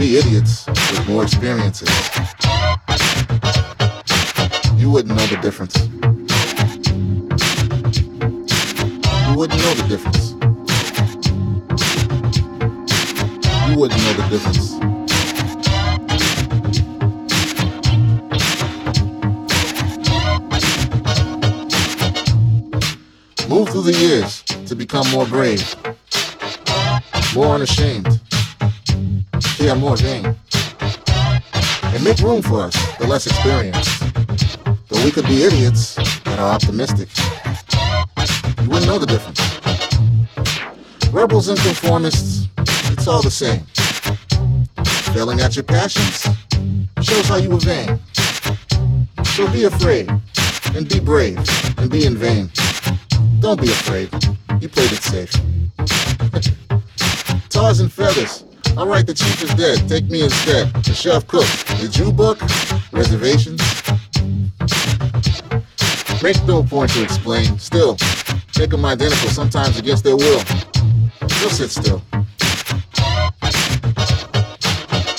be idiots with more experiences. You wouldn't know the difference. You wouldn't know the difference. You wouldn't know the difference. Move through the years to become more brave, more unashamed, yeah, more vain, and make room for us, the less experienced. Though we could be idiots that are optimistic, you wouldn't know the difference. Rebels and conformists, it's all the same. Failing at your passions shows how you were vain. So be afraid and be brave and be in vain. Don't be afraid. You played it safe. Tars and feathers. All right, the chief is dead. Take me instead. The chef cook. Did you book? Reservations? Make no point to explain. Still, make them identical, sometimes against their will. Just sit still.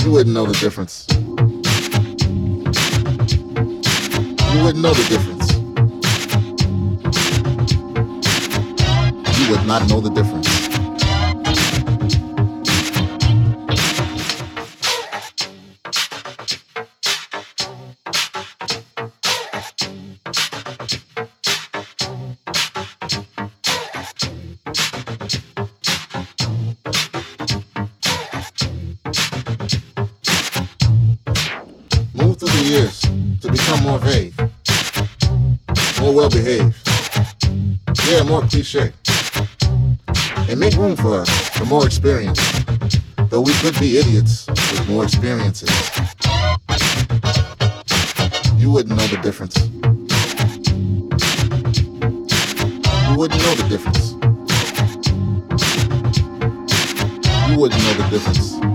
You wouldn't know the difference. You wouldn't know the difference. You would not know the difference. More cliche. And make room for us for more experience. Though we could be idiots with more experiences. You wouldn't know the difference. You wouldn't know the difference. You wouldn't know the difference.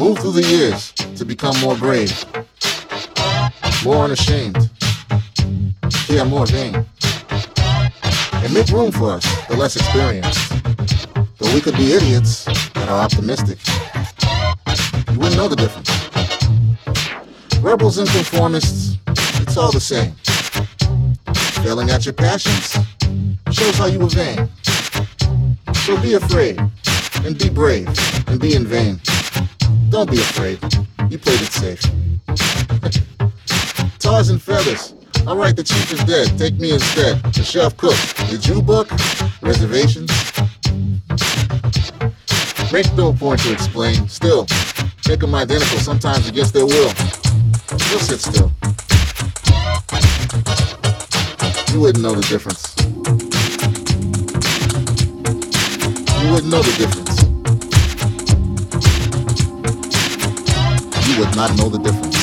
Move through the years to become more brave, more unashamed, yeah, more vain, and make room for us, the less experienced. Though we could be idiots that are optimistic, you wouldn't know the difference. Rebels and conformists, it's all the same. Failing at your passions shows how you were vain. So be afraid and be brave and be in vain. Don't be afraid. You played it safe. Tars and feathers. All right, the chief is dead. Take me instead. The chef cook. Did you book? Reservations? Make no point to explain. Still, make them identical, sometimes against their will. Just sit still. You wouldn't know the difference. You wouldn't know the difference. Would not know the difference.